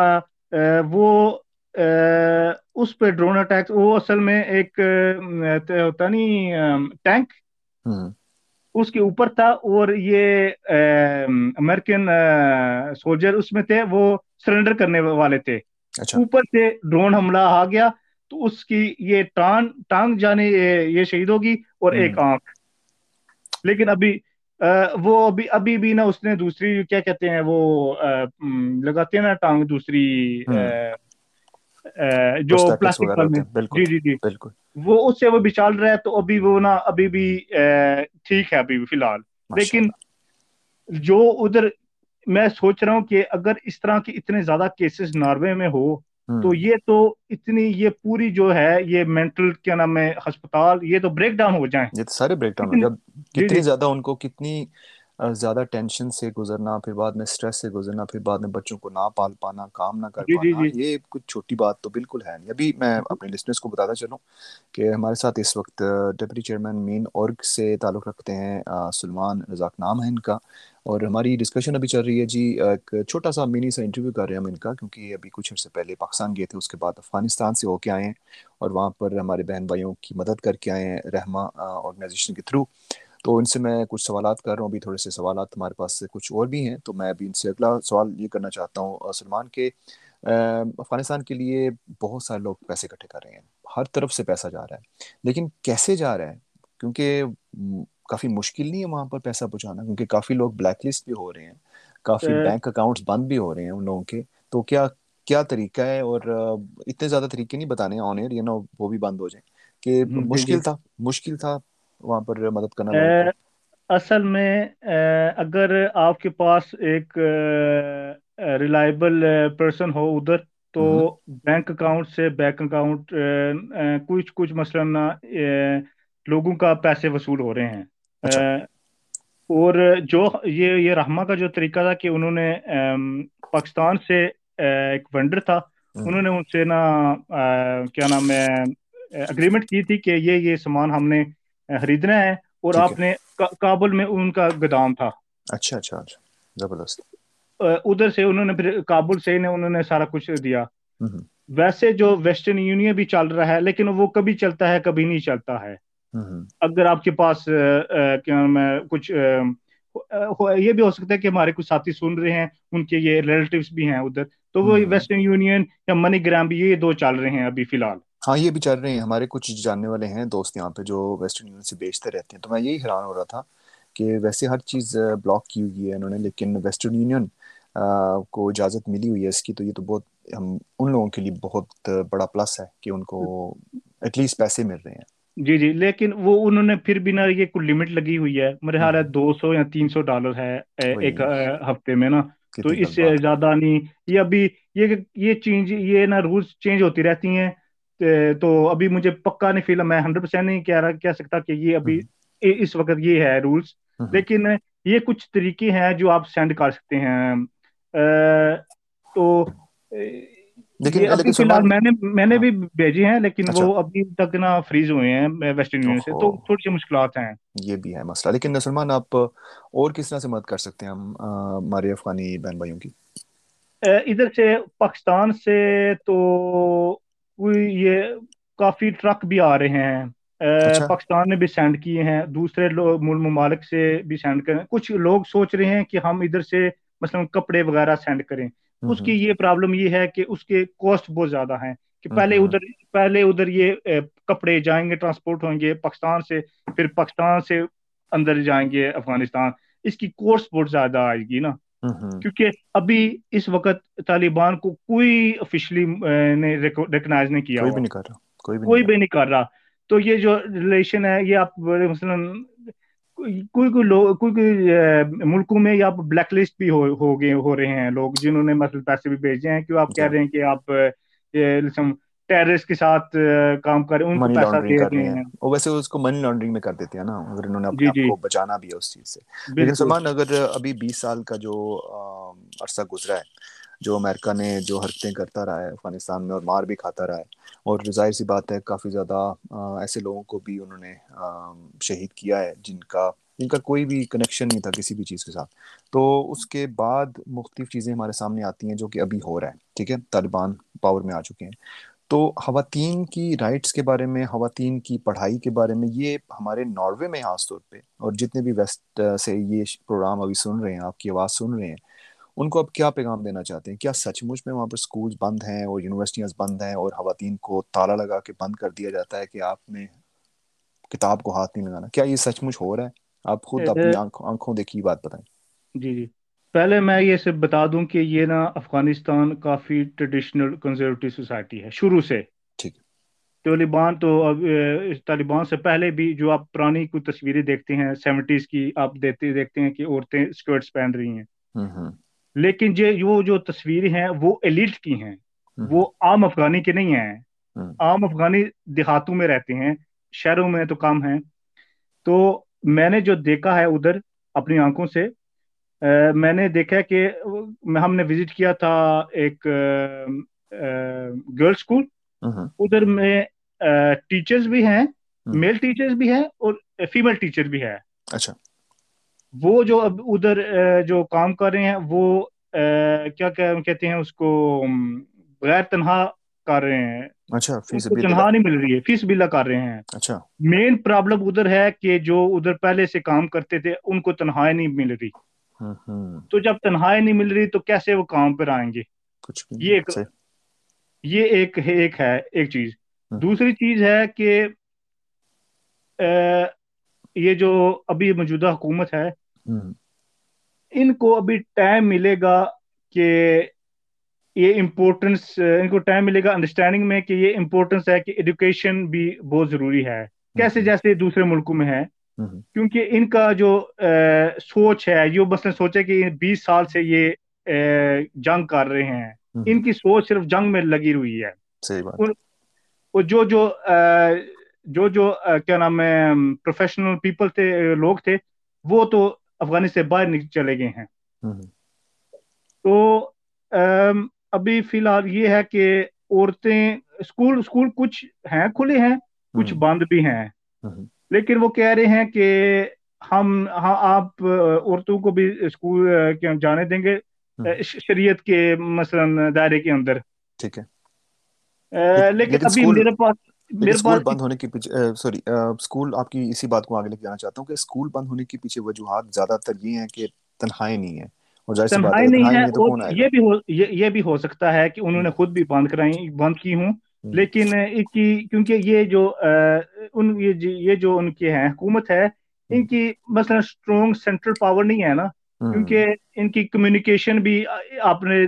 Speaker 2: وہ اس پہ ڈرون اٹیک وہ اصل میں ایک ہوتا نہیں ٹینک اس کے اوپر تھا اور یہ امریکن سولجر اس میں تھے وہ سرنڈر کرنے والے تھے۔ اچھا۔ اوپر سے ڈرون حملہ آ گیا تو اس کی یہ ٹانگ ٹانگ جانے یہ شہید ہوگی اور ایک آنکھ۔ لیکن ابھی وہ ابھی ابھی بھی نا اس نے دوسری کیا کہتے ہیں وہ لگاتے ہیں نا ٹانگ دوسری جو پلاسٹک جی جی جی۔ بالکل۔ وہ اس سے وہ بھی چل رہا ہے تو ابھی وہ نا ابھی بھی ٹھیک ہے ابھی بھی فی الحال۔ لیکن جو ادھر میں سوچ رہا ہوں کہ اگر اس طرح کے اتنے زیادہ کیسز ناروے میں ہو تو یہ تو اتنی یہ پوری جو ہے یہ مینٹل کیا نام ہے ہسپتال یہ تو بریک ڈاؤن ہو جائیں۔
Speaker 1: یہ سارے بریک ڈاؤن ہو جائیں جی، کتنی جی۔ زیادہ ان کو کتنی زیادہ ٹینشن سے گزرنا پھر بعد میں سٹریس سے گزرنا پھر بعد میں بچوں کو نہ پال پانا کام نہ کر جی، پانا یہ کچھ چھوٹی بات تو بالکل ہے نہیں۔ ابھی میں اپنے لسنرس کو بتاتا چلوں کہ ہمارے ساتھ اس وقت ڈپٹی چیئرمین مین اورگ سے تعلق رکھتے ہیں سلمان رزاق نام ہے ان کا۔ اور ہماری ڈسکشن ابھی چل رہی ہے جی ایک چھوٹا سا منی سا انٹرویو کر رہے ہیں ہم ان کا کیونکہ ابھی کچھ عرصے پہلے پاکستان گئے تھے اس کے بعد افغانستان سے ہو کے آئے ہیں اور وہاں پر ہمارے بہن بھائیوں کی مدد کر کے آئے ہیں رحمہ آرگنائزیشن کے تھرو تو ان سے میں کچھ سوالات کر رہا ہوں ابھی تھوڑے سے سوالات ہمارے پاس سے کچھ اور بھی ہیں تو میں ابھی ان سے اگلا سوال یہ کرنا چاہتا ہوں سلمان کے افغانستان کے لیے بہت سارے لوگ پیسے اکٹھے کر رہے ہیں ہر طرف سے پیسہ جا رہا ہے لیکن کیسے جا رہا ہے؟ کیونکہ کافی مشکل نہیں ہے وہاں پر پیسہ پہنچانا کیونکہ کافی لوگ بلیک لسٹ بھی ہو رہے ہیں کافی بینک اکاؤنٹس بند بھی ہو رہے ہیں ان لوگوں کے تو کیا کیا طریقہ ہے؟ اور اتنے زیادہ طریقے نہیں بتانے آن ایئر یہ نا وہ بھی بند ہو جائیں کہ مشکل تھا مشکل تھا وہاں پر مدد کرنا
Speaker 2: اصل میں اگر آپ کے پاس ایک ریلائبل پرسن ہو ادھر تو بینک اکاؤنٹ سے بینک اکاؤنٹ کچھ کچھ مثلا لوگوں کا پیسے وصول ہو رہے ہیں۔ اچھا۔ اور جو یہ یہ رحمہ کا جو طریقہ تھا کہ انہوں نے پاکستان سے ایک ونڈر تھا انہوں نے ان سے نا کیا نام ہے اگریمنٹ کی تھی کہ یہ یہ سامان ہم نے خریدنا ہے اور آپ نے کابل میں ان کا گدام تھا۔
Speaker 1: اچھا اچھا اچھا۔ زبردست۔
Speaker 2: ادھر سے انہوں نے پھر کابل سے انہوں نے سارا کچھ دیا۔ ویسے جو ویسٹرن یونین بھی چل رہا ہے لیکن وہ کبھی چلتا ہے کبھی نہیں چلتا ہے۔ اگر آپ کے پاس کیا نام ہے کچھ یہ بھی ہو سکتا ہے کہ ہمارے کچھ ساتھی سن رہے ہیں ان کے یہ ریلیٹیوز بھی ہیں ادھر۔ تو وہ ویسٹرن یونین یا منی گرام بھی یہ دو چل رہے ہیں ابھی فی الحال۔
Speaker 1: ہاں یہ بھی چل رہے ہیں۔ ہمارے کچھ جاننے والے ہیں دوست یہاں پہ جو ویسٹرن یونین سے بیچتے رہتے ہیں۔ تو میں یہی حیران ہو رہا تھا کہ ویسے ہر چیز بلاک کی ہوئی ہے انہوں نے لیکن ویسٹرن یونین کو اجازت ملی ہوئی ہے اس کی تو یہ تو بہت ہم ان لوگوں کے لیے بہت بڑا پلس ہے کہ ان کو ایٹ لیسٹ پیسے مل رہے ہیں۔
Speaker 2: جی جی لیکن وہ انہوں نے پھر بھی نا یہ کوئی لمٹ لگی ہوئی ہے۔ میرے خیال ہے دو سو یا تین سو ڈالر ہے ایک ہفتے میں نا۔ تو اس سے زیادہ نہیں۔ یہ ابھی یہ یہ چینج یہ نا رولس چینج ہوتی رہتی ہیں۔ تو ابھی مجھے پکا نہیں فیل میں ہنڈریڈ پرسینٹ نہیں کہہ رہا کہہ سکتا کہ یہ ابھی اس وقت یہ ہے رولس لیکن یہ کچھ طریقے ہیں جو آپ سینڈ کر سکتے ہیں۔ تو میں نے بھی بھیجے ہیں لیکن وہ اچھا۔ ابھی تک نا فریز ہوئے ہیں ویسٹرن یونین سے۔ تو تھوڑی سی مشکلات ہیں۔
Speaker 1: یہ بھی ہے مسئلہ۔ لیکن سلمان آپ اور کس طرح سے مدد کر سکتے ہیں ہم ہمارے افغانی بہن بھائیوں کی؟
Speaker 2: ادھر سے پاکستان سے تو یہ کافی ٹرک بھی آ رہے ہیں۔ اچھا۔ پاکستان نے بھی سینڈ کیے ہیں دوسرے ممالک سے بھی سینڈ کریں کچھ لوگ سوچ رہے ہیں کہ ہم ادھر سے مثلا کپڑے وغیرہ سینڈ کریں۔ اس کی یہ پرابلم یہ ہے کہ اس کے کوسٹ بہت زیادہ ہیں کہ پہلے ادھر پہلے ادھر یہ کپڑے جائیں گے ٹرانسپورٹ ہوں گے پاکستان سے پھر پاکستان سے اندر جائیں گے افغانستان۔ اس کی کوسٹ بہت زیادہ آئے گی نا۔ کیونکہ ابھی اس وقت طالبان کو کوئی آفیشلی ریکگنائز نہیں کیا کوئی بھی نہیں کر رہا تو یہ جو ریلیشن ہے یہ آپ مثلاً کوئی کوئی لوگ کوئی کوئی ملکوں میں یا بلیک لسٹ بھی ہو گئے ہو رہے ہیں لوگ جنہوں نے مثلا پیسے بھی بھیجے ہیں کیوں آپ کہہ رہے ہیں کہ آپ ٹیررسٹ کے ساتھ کام کر ان کو پیسہ دے رہے
Speaker 1: ہیں۔ اور ویسے اس کو منی لانڈرنگ میں کر دیتے ہیں نا اگر انہوں نے اپنے
Speaker 2: جی
Speaker 1: آپ
Speaker 2: جی۔
Speaker 1: کو بچانا بھی ہے اس چیز سے۔ لیکن سلمان اگر ابھی بیس سال کا جو عرصہ گزرا ہے جو امریکہ نے جو حرکتیں کرتا رہا ہے افغانستان میں اور مار بھی کھاتا رہا ہے اور ظاہر سی بات ہے کافی زیادہ ایسے لوگوں کو بھی انہوں نے شہید کیا ہے جن کا جن کا کوئی بھی کنیکشن نہیں تھا کسی بھی چیز کے ساتھ۔ تو اس کے بعد مختلف چیزیں ہمارے سامنے آتی ہیں جو کہ ابھی ہو رہا ہے ٹھیک ہے؟ طالبان پاور میں آ چکے ہیں۔ تو خواتین کی رائٹس کے بارے میں خواتین کی پڑھائی کے بارے میں یہ ہمارے ناروے میں خاص طور پہ اور جتنے بھی ویسٹ سے یہ پروگرام ابھی سن رہے ہیں آپ کی آواز سن رہے ہیں ان کو اب کیا پیغام دینا چاہتے ہیں؟ کیا سچ مچ میں وہاں پر اسکولس بند ہیں اور یونیورسٹیاں بند ہیں اور خواتین کو تالا لگا کے بند کر دیا جاتا ہے کہ آپ نے کتاب کو ہاتھ نہیں لگانا؟ کیا یہ سچ مچ ہو رہا ہے؟ آپ خود اپنی آنکھوں دیکھی بات بتائیں۔
Speaker 2: جی جی۔ پہلے میں یہ سے بتا دوں کہ یہ نا افغانستان کافی ٹریڈیشنل کنزرویٹو سوسائٹی ہے شروع سے۔ طالبان تو اب طالبان سے پہلے بھی جو آپ پرانی کوئی تصویریں دیکھتے ہیں سیونٹیز کی آپ دیکھتے دیکھتے ہیں کہ عورتیں اسکرٹس پہن رہی ہیں۔ لیکن یہ وہ جو تصویریں ہیں وہ ایلیٹ کی ہیں۔ وہ عام افغانی کے نہیں ہیں۔ عام افغانی دیہاتوں میں رہتے ہیں شہروں میں تو کم ہیں۔ تو میں نے جو دیکھا ہے ادھر اپنی آنکھوں سے میں نے دیکھا کہ ہم نے وزٹ کیا تھا ایک گرلس اسکول ادھر میں ٹیچرز بھی ہیں میل ٹیچرز بھی ہیں اور فیمل ٹیچر بھی ہے
Speaker 1: اچھا۔
Speaker 2: وہ جو اب ادھر جو کام کر رہے ہیں وہ کیا کہتے ہیں اس کو غیر تنہا کر رہے ہیں۔
Speaker 1: اچھا فیس
Speaker 2: تنہا نہیں مل رہی ہے فیس بلا کر رہے ہیں۔
Speaker 1: اچھا۔
Speaker 2: مین پرابلم ادھر ہے کہ جو ادھر پہلے سے کام کرتے تھے ان کو تنہائی نہیں مل رہی۔ تو جب تنہائی نہیں مل رہی تو کیسے وہ کام پر آئیں گے؟ یہ ایک یہ ایک ایک ہے ایک چیز۔ دوسری چیز ہے کہ یہ جو ابھی موجودہ حکومت ہے ان کو ابھی ٹائم ملے گا کہ یہ امپورٹنس ان کو ٹائم ملے گا انڈرسٹینڈنگ میں کہ یہ امپورٹنس ہے کہ ایجوکیشن بھی بہت ضروری ہے۔ کیسے جیسے دوسرے ملکوں میں ہے۔ کیونکہ ان کا جو سوچ ہے یہ مثلا سوچے کہ بیس سال سے یہ جنگ کر رہے ہیں۔ ان کی سوچ صرف جنگ میں لگی ہوئی ہے۔ اور جو جو جو جو کیا نام ہے پروفیشنل پیپل تھے لوگ تھے وہ تو افغانستان سے باہر چلے گئے ہیں۔ تو ابھی فی الحال یہ ہے کہ عورتیں اسکول اسکول کچھ ہیں کھلے ہیں کچھ بند بھی ہیں۔ لیکن وہ کہہ رہے ہیں کہ ہم ہاں آپ عورتوں کو بھی اسکول جانے دیں گے شریعت کے مثلا دائرے کے اندر۔
Speaker 1: ٹھیک ہے۔
Speaker 2: لیکن ابھی میرے پاس
Speaker 1: پاس بند ہونے کے پیچھے سوری اسکول آپ کی اسی بات کو آگے لے کے جانا چاہتا ہوں کہ اسکول بند ہونے کے پیچھے وجوہات زیادہ تر یہ ہیں کہ تنہائی نہیں ہے۔
Speaker 2: تنہائی نہیں ہے یہ بھی یہ بھی ہو سکتا ہے کہ انہوں نے خود بھی بند کرائی بند کی ہوں۔ لیکن کیونکہ یہ جو ان یہ جو ان کے ہیں حکومت ہے ان کی مثلا اسٹرانگ سینٹرل پاور نہیں ہے نا۔ کیونکہ ان کی کمیونیکیشن بھی اپنے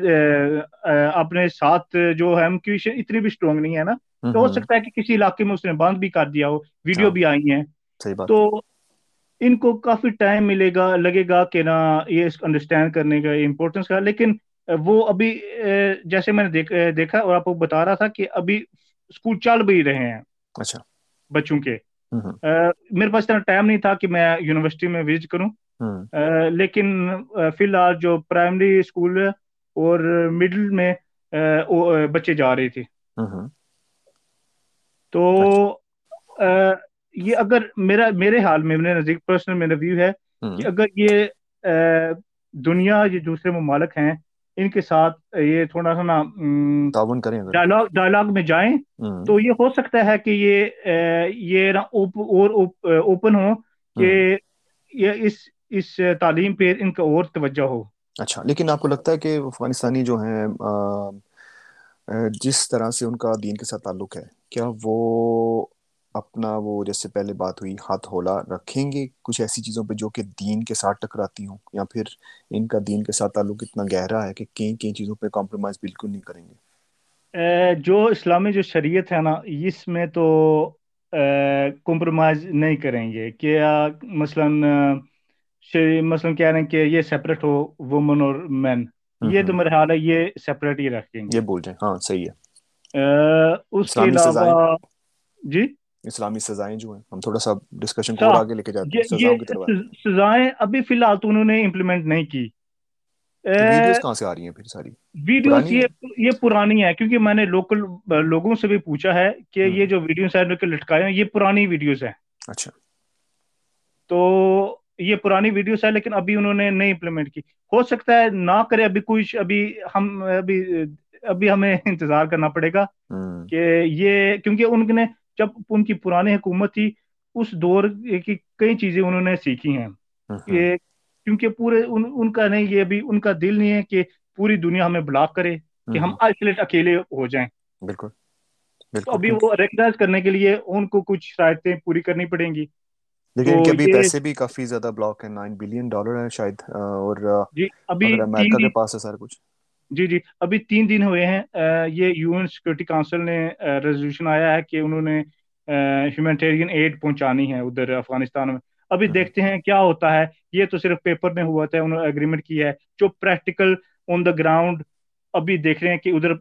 Speaker 2: اپنے ساتھ جو ہے اتنی بھی اسٹرانگ نہیں ہے نا۔ تو ہو سکتا ہے کہ کسی علاقے میں اس نے بند بھی کر دیا ہو ویڈیو بھی آئی ہیں۔ تو ان کو کافی ٹائم ملے گا لگے گا کہ نا یہ انڈرسٹینڈ کرنے کا امپورٹنس کا لیکن وہ ابھی جیسے میں نے دیکھا اور آپ کو بتا رہا تھا کہ ابھی اسکول چل بھی رہے ہیں۔
Speaker 1: اچھا۔
Speaker 2: بچوں کے۔ میرے پاس اتنا ٹائم نہیں تھا کہ میں یونیورسٹی میں وزٹ کروں۔ لیکن فی الحال جو پرائمری اسکول اور مڈل میں بچے جا رہے تھے۔ تو یہ اگر میرا میرے حال میں میرے نزدیک پرسنل میرا ویو ہے کہ اگر یہ دنیا یہ دوسرے ممالک ہیں ان کے ساتھ یہ تھوڑا سا نا
Speaker 1: تعاون کریں
Speaker 2: ڈائلاگ ڈائلاگ میں جائیں تو یہ ہو سکتا ہے کہ یہ یہ نا اور اوپن ہو کہ یہ اس اس تعلیم پہ ان کا اور توجہ ہو۔
Speaker 1: اچھا لیکن آپ کو لگتا ہے کہ افغانستانی جو ہیں جس طرح سے ان کا دین کے ساتھ تعلق ہے کیا وہ اپنا وہ جیسے پہلے بات ہوئی ہاتھ ہولا رکھیں گے کچھ ایسی چیزوں پہ جو کہ دین کے ساتھ ٹکراتی ہوں یا پھر ان کا دین کے ساتھ تعلق اتنا گہرا ہے کہ کئی کئی چیزوں پہ کمپرومائز بالکل نہیں کریں گے۔
Speaker 2: جو اسلامی جو شریعت ہے نا اس میں تو کمپرومائز نہیں کریں گے کیا مثلا مثلا کہہ رہے ہیں کہ یہ سیپریٹ ہو وومن اور مین یہ تو میرے خیال ہے یہ سیپریٹ ہی رکھیں گے۔
Speaker 1: یہ بول رہے ہیں۔ ہاں صحیح ہے۔
Speaker 2: اس کے علاوہ جی؟
Speaker 1: اسلامی سزائیں جو ہیں ہم تھوڑا سا ڈسکشن کو اور آگے لے کے جاتے ہیں
Speaker 2: سزاؤں کی طرف سزائیں ابھی فی الحال تو انہوں نے امپلیمنٹ نہیں کی۔
Speaker 1: ویڈیوز کہاں سے آ رہی ہیں پھر ساری؟
Speaker 2: ویڈیوز یہ پرانی ہے کیونکہ میں نے لوکل لوگوں سے بھی پوچھا ہے کہ یہ جو ویڈیوز ہیں لٹکائے ہیں یہ پرانی ویڈیوز ہیں۔
Speaker 1: اچھا۔
Speaker 2: تو یہ پرانی ویڈیوز ہے لیکن ابھی انہوں نے نہیں امپلیمنٹ کی۔ ہو سکتا ہے نہ کرے ابھی کچھ ابھی ہم ابھی ابھی ہمیں انتظار کرنا پڑے گا کہ یہ کیونکہ ان نے جب ان کی پرانی حکومت تھی اس دور کی کئی چیزیں انہوں نے سیکھی ہیں۔ کیونکہ پورے ان ان کا نہیں یہ بھی ان کا دل نہیں ہے کہ پوری دنیا ہمیں بلاک کرے کہ ہم آئسولیٹ اکیلے ہو جائیں۔
Speaker 1: بالکل۔
Speaker 2: ابھی وہ ریکگنائز کرنے کے لیے ان کو کچھ شرائطیں پوری کرنی پڑیں گی۔
Speaker 1: لیکن ابھی پیسے بھی کافی زیادہ بلاک ہیں۔ نائن بلین ڈالر ہیں شاید اور
Speaker 2: جی ابھی
Speaker 1: امریکہ کے پاس ہے سارا کچھ۔
Speaker 2: جی جی ابھی تین دن ہوئے ہیں یہ یو این سیکورٹی کاؤنسل نے ریزولوشن آیا ہے کہ انہوں نے ہیومینٹیرین ایڈ پہنچانی ہے ادھر افغانستان میں۔ ابھی دیکھتے ہیں کیا ہوتا ہے۔ یہ تو صرف پیپر میں ہوا تھا انہوں نے اگریمنٹ کیا ہے۔ جو پریکٹیکل آن دا گراؤنڈ ابھی دیکھ رہے ہیں کہ ادھر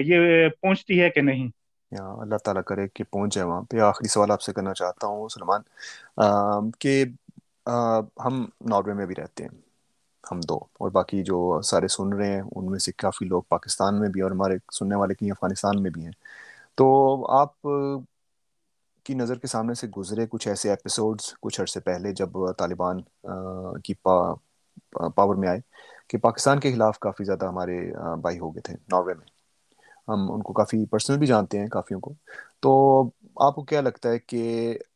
Speaker 2: یہ پہنچتی ہے کہ نہیں۔
Speaker 1: اللہ تعالیٰ کرے کہ پہنچ جائے وہاں پہ۔ آخری سوال آپ سے کرنا چاہتا ہوں سلمان کہ ہم ناروے میں بھی رہتے ہیں۔ ہم دو۔ اور باقی جو سارے سن رہے ہیں، ان میں سے کافی لوگ پاکستان میں بھی اور ہمارے سننے والے کی افغانستان میں بھی ہیں۔ تو آپ کی نظر کے سامنے سے گزرے کچھ ایسے ایپیسوڈز کچھ عرصے پہلے جب طالبان کی پا پاور میں آئے کہ پاکستان کے خلاف کافی زیادہ ہمارے بھائی ہو گئے تھے ناروے میں۔ ہم ان کو کافی پرسنل بھی جانتے ہیں کافیوں کو۔ تو آپ کو کیا لگتا ہے کہ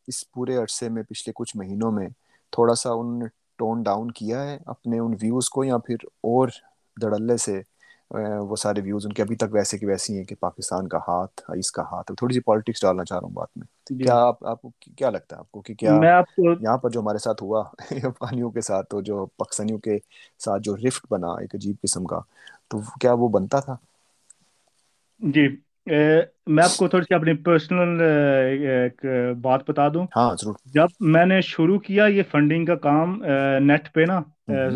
Speaker 1: اس پورے عرصے میں پچھلے کچھ مہینوں میں تھوڑا سا ان ٹون ڈاؤن کیا ہے اپنے ان ویوز کو یا پھر اور دڑلے سے وہ سارے ویوز ان کے ابھی تک ویسے کی ویسی ہیں کہ پاکستان کا ہاتھ اس کا ہاتھ تھوڑی سی پالیٹکس ڈالنا چاہ رہا ہوں بات میں۔ جی۔ کیا آپ آپ کو کیا لگتا ہے آپ کو کہ کیا یہاں پر جو ہمارے ساتھ ہوا افغانیوں کے ساتھ تو جو پاکستانیوں کے ساتھ جو رفٹ بنا ایک عجیب قسم کا تو کیا وہ بنتا تھا؟
Speaker 2: جی۔ میں آپ کو تھوڑی سی اپنی پرسنل ایک بات بتا دوں۔
Speaker 1: ہاں ضرور۔
Speaker 2: جب میں نے شروع کیا یہ فنڈنگ کا کام نیٹ پہ نا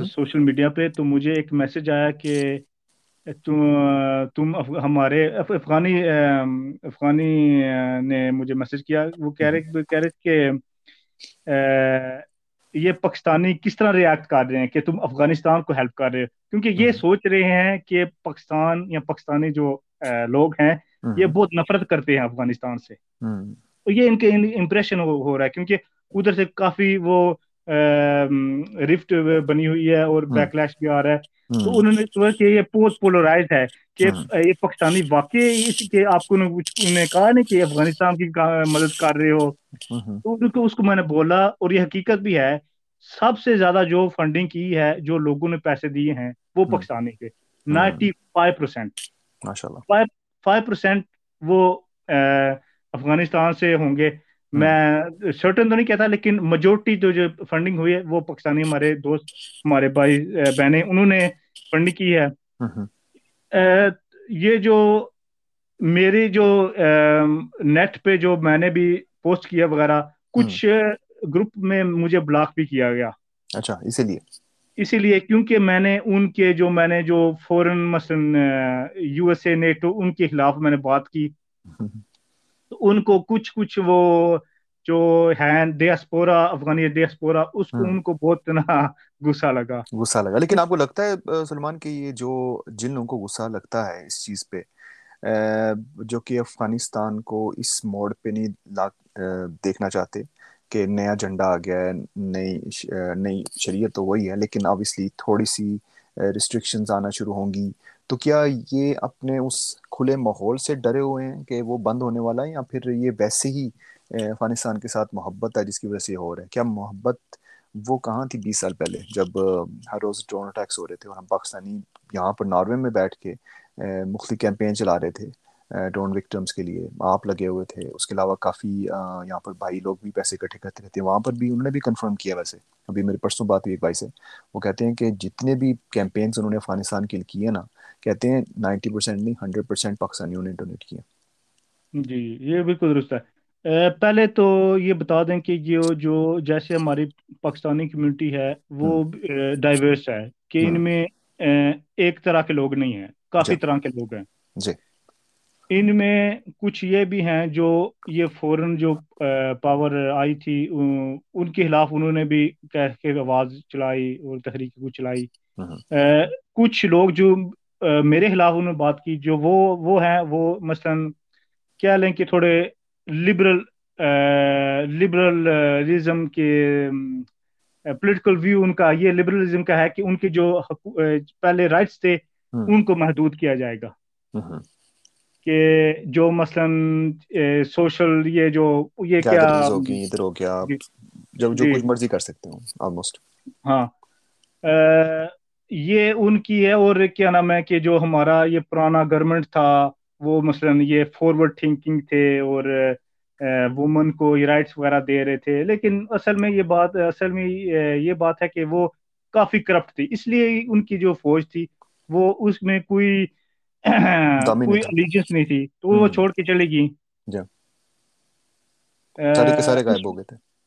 Speaker 2: سوشل میڈیا پہ تو مجھے ایک میسج آیا کہ تم ہمارے افغانی افغانی نے مجھے میسج کیا۔ وہ کہہ رہے کہہ رہے کہ یہ پاکستانی کس طرح ریئیکٹ کر رہے ہیں کہ تم افغانستان کو ہیلپ کر رہے ہو؟ کیونکہ یہ سوچ رہے ہیں کہ پاکستان یا پاکستانی جو لوگ ہیں یہ بہت نفرت کرتے ہیں افغانستان سے۔ یہ ان کے امپریشن ہو رہا ہے کیونکہ ادھر سے کافی وہ رفٹ بنی ہوئی ہے اور بیک لیش بھی آ رہا ہے۔ تو انہوں نے سوچا کہ یہ پوسٹ پولرائز ہے کہ یہ پاکستانی واقعی اس کے آپ کو نے کہا نہیں کہ افغانستان کی مدد کر رہے ہو۔ تو اس کو میں نے بولا اور یہ حقیقت بھی ہے سب سے زیادہ جو فنڈنگ کی ہے جو لوگوں نے پیسے دیے ہیں وہ پاکستانی کے ninety five percent five percent وہ افغانستان سے ہوں گے۔ میں سرٹن تو نہیں کہتا لیکن میجورٹی جو جو فنڈنگ ہوئی ہے وہ پاکستانی ہمارے دوست ہمارے بھائی بہنیں انہوں نے فنڈنگ کی ہے۔ یہ جو میری جو نیٹ پہ جو میں نے بھی پوسٹ کیا وغیرہ کچھ گروپ میں مجھے بلاک بھی کیا گیا۔
Speaker 1: اچھا اسی لیے۔
Speaker 2: اسی لیے کیونکہ میں نے ان کے جو میں نے جو فورن مثلا یو ایس اے نیٹو ان کے خلاف میں نے بات کی۔ ان کو کچھ کچھ وہ جو ہے ڈیاسپورا افغانی ڈیاسپورا اس کو ان کو بہت نا غصہ لگا۔
Speaker 1: غصہ لگا۔ لیکن آپ کو لگتا ہے سلمان کہ یہ جو جن لوگوں کو غصہ لگتا ہے اس چیز پہ جو کہ افغانستان کو اس موڑ پہ نہیں دیکھنا چاہتے کہ نیا جھنڈا آ گیا ہے، نئی نئی شریعت تو وہی ہے، لیکن اوبیسلی تھوڑی سی ریسٹرکشنز آنا شروع ہوں گی۔ تو کیا یہ اپنے اس کھلے ماحول سے ڈرے ہوئے ہیں کہ وہ بند ہونے والا ہے یا پھر یہ ویسے ہی افغانستان کے ساتھ محبت ہے جس کی وجہ سے یہ ہو رہا ہے؟ کیا محبت وہ کہاں تھی بیس سال پہلے جب ہر روز ڈرون اٹیکس ہو رہے تھے اور ہم پاکستانی یہاں پر ناروے میں بیٹھ کے مختلف کیمپین چلا رہے تھے؟ ڈرون وکٹمس کے لیے آپ لگے ہوئے تھے۔ اس کے علاوہ کافی یہاں پر بھائی لوگ بھی پیسے اکٹھے کرتے رہتے ہیں۔ وہاں پر بھی انہوں نے بھی کنفرم کیا ویسے۔ ابھی میرے پرسوں بات ہوئی ایک بھائی سے۔ وہ کہتے ہیں کہ جتنے بھی کیمپینس انہوں نے افغانستان کے لیے کیے نا کہتے ہیں نائنٹی پرسینٹ نہیں ہنڈریڈ پرسینٹ پاکستانیوں نے ڈونیٹ کیا
Speaker 2: جی یہ بالکل درست ہے۔ پہلے تو یہ بتا دیں کہ یہ جو جیسے ہماری پاکستانی کمیونٹی ہے وہ ڈائیورس ہے کہ ان میں ایک طرح کے لوگ نہیں ہیں کافی طرح کے لوگ ہیں۔
Speaker 1: جی۔
Speaker 2: ان میں کچھ یہ بھی ہیں جو یہ فوراً جو پاور آئی تھی ان کے خلاف انہوں نے بھی کہہ کے آواز چلائی اور تحریک کو چلائی۔ کچھ لوگ جو میرے خلاف انہوں نے بات کی جو وہ وہ ہیں وہ مثلا کیا لیں کہ تھوڑے لبرل لبرلزم کے پولیٹیکل ویو ان کا یہ لبرلزم کا ہے کہ ان کے جو پہلے رائٹس تھے ان کو محدود کیا جائے گا۔ کہ جو مثلا سوشل یہ جو یہ کیا
Speaker 1: ادھر ہو گیا جی۔ جو جو جی۔ کچھ مرضی کر سکتے ہوں آلموسٹ
Speaker 2: ہاں یہ ان کی ہے اور کیا نام ہے کہ جو ہمارا یہ پرانا گورنمنٹ تھا وہ مثلا یہ فارورڈ تھنکنگ تھے اور وومن کو یہ رائٹس وغیرہ دے رہے تھے لیکن اصل میں یہ بات اصل میں یہ بات ہے کہ وہ کافی کرپٹ تھی اس لیے ان کی جو فوج تھی وہ اس میں کوئی کوئی الیجنس نہیں تھی تو وہ چھوڑ کے چلے گی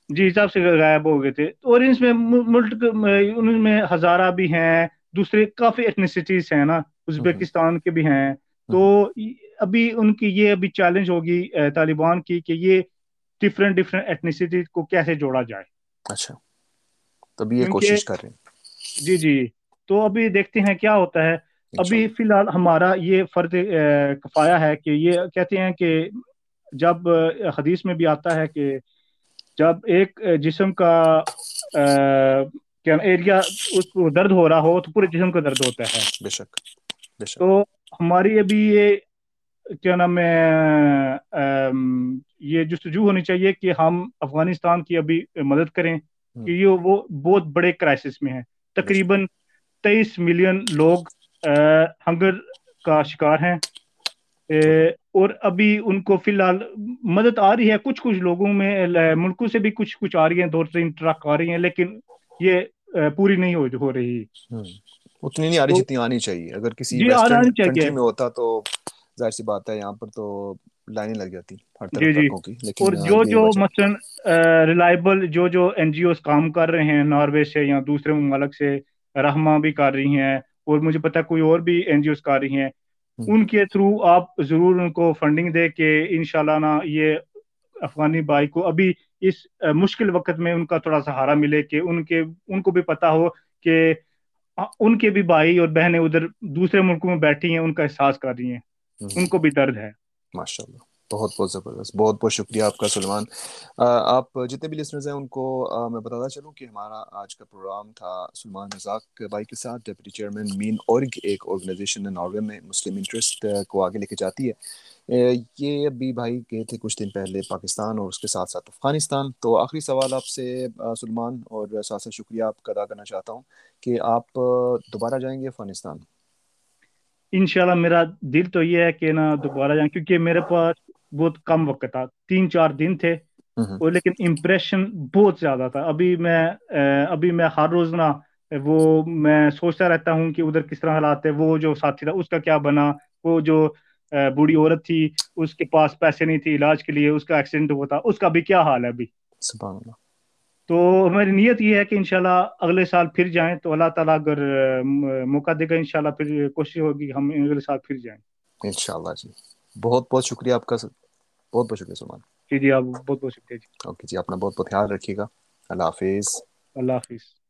Speaker 2: جی۔ سب سے غائب ہو گئے تھے۔ اور اس میں ملک ان میں ہزارہ بھی ہیں دوسرے کافی ایتنیسٹیز ہیں نا ازبیکستان کے بھی ہیں۔ تو ابھی ان کی یہ ابھی چیلنج ہوگی طالبان کی کہ یہ ڈفرینٹ ڈفرینٹ ایتنیسٹی کو کیسے جوڑا جائے۔
Speaker 1: اچھا۔ تبھی یہ کوشش کر رہے ہیں۔
Speaker 2: جی جی۔ تو ابھی دیکھتے ہیں کیا ہوتا ہے۔ ابھی فی الحال ہمارا یہ فرد کفایا ہے کہ یہ کہتے ہیں کہ جب حدیث میں بھی آتا ہے کہ جب ایک جسم کا ایریا اس کو درد ہو رہا ہو تو پورے جسم کا درد ہوتا ہے۔
Speaker 1: بے شک
Speaker 2: تو ہماری ابھی یہ کیا نام ہے یہ جستجو ہونی چاہیے کہ ہم افغانستان کی ابھی مدد کریں کہ یہ وہ بہت بڑے کرائسس میں ہیں۔ تقریباً تیئیس ملین لوگ ہنگر کا شکار ہیں۔ اور ابھی ان کو فی الحال مدد آ رہی ہے کچھ کچھ لوگوں میں ملکوں سے بھی کچھ کچھ آ رہی ہیں دو تین ٹرک آ رہی ہیں لیکن یہ پوری نہیں ہو رہی۔
Speaker 1: اتنی نہیں آ رہی جتنی آنی چاہیے۔ اگر کسی جی کنٹری میں ہوتا تو ظاہر سی بات ہے یہاں پر تو لائنیں لگ جاتی
Speaker 2: جی جی۔ اور جو جو مثلا ریلائبل جو جو این جی اوز کام کر رہے ہیں ناروے سے یا دوسرے ممالک سے رحمہ بھی کر رہی ہیں۔ اور مجھے پتا کوئی اور بھی این جی اوز کر رہی ہیں ان کے تھرو آپ ضرور ان کو فنڈنگ دے کے انشاءاللہ نا یہ افغانی بھائی کو ابھی اس مشکل وقت میں ان کا تھوڑا سہارا ملے کہ ان کے ان کو بھی پتا ہو کہ ان کے بھی بھائی اور بہنیں ادھر دوسرے ملکوں میں بیٹھی ہیں ان کا احساس کر رہی ہیں۔ ان کو بھی درد ہے۔
Speaker 1: ماشاء اللہ بہت بہت زبردست، بہت بہت شکریہ آپ کا سلمان۔ آپ جتنے بھی لسنرز ہیں ان کو میں بتاتا چلوں کہ ہمارا آج کا پروگرام تھا سلمان رزاق بھائی کے ساتھ ڈپٹی چیئرمین مین اورگ، ایک آرگنائزیشن ناروے میں مسلم انٹرسٹ کو آگے لے کے جاتی ہے۔ یہ ابھی بھائی گئے تھے کچھ دن پہلے پاکستان اور اس کے ساتھ ساتھ افغانستان۔ تو آخری سوال آپ سے سلمان، اور ساتھ ساتھ شکریہ آپ کا ادا کرنا چاہتا ہوں کہ آپ دوبارہ جائیں گے افغانستان؟
Speaker 2: انشاءاللہ میرا دل تو یہ ہے کہ نا دوبارہ جائیں، کیونکہ میرے پاس بہت کم وقت تھا تین چار دن تھے اور لیکن امپریشن بہت زیادہ تھا۔ ابھی میں ابھی میں ہر روز نا وہ میں سوچتا رہتا ہوں کہ ادھر کس طرح حالات ہے وہ جو ساتھی تھا اس کا کیا بنا؟ وہ جو بوڑھی عورت تھی اس کے پاس پیسے نہیں تھے علاج کے لیے اس کا ایکسیڈنٹ ہوا تھا اس کا بھی کیا حال ہے ابھی؟
Speaker 1: سبحان اللہ۔
Speaker 2: تو ہماری نیت یہ ہے کہ انشاءاللہ اگلے سال پھر جائیں تو اللہ تعالیٰ اگر موقع دے گا انشاءاللہ پھر کوشش ہوگی ہم اگلے سال پھر جائیں۔
Speaker 1: انشاءاللہ جی۔ بہت بہت شکریہ آپ کا بہت بہت شکریہ سلمان۔
Speaker 2: جی جی آپ بہت بہت شکریہ جی۔
Speaker 1: اوکے جی اپنا بہت بہت خیال رکھیے گا۔ اللہ حافظ۔
Speaker 2: اللہ حافظ۔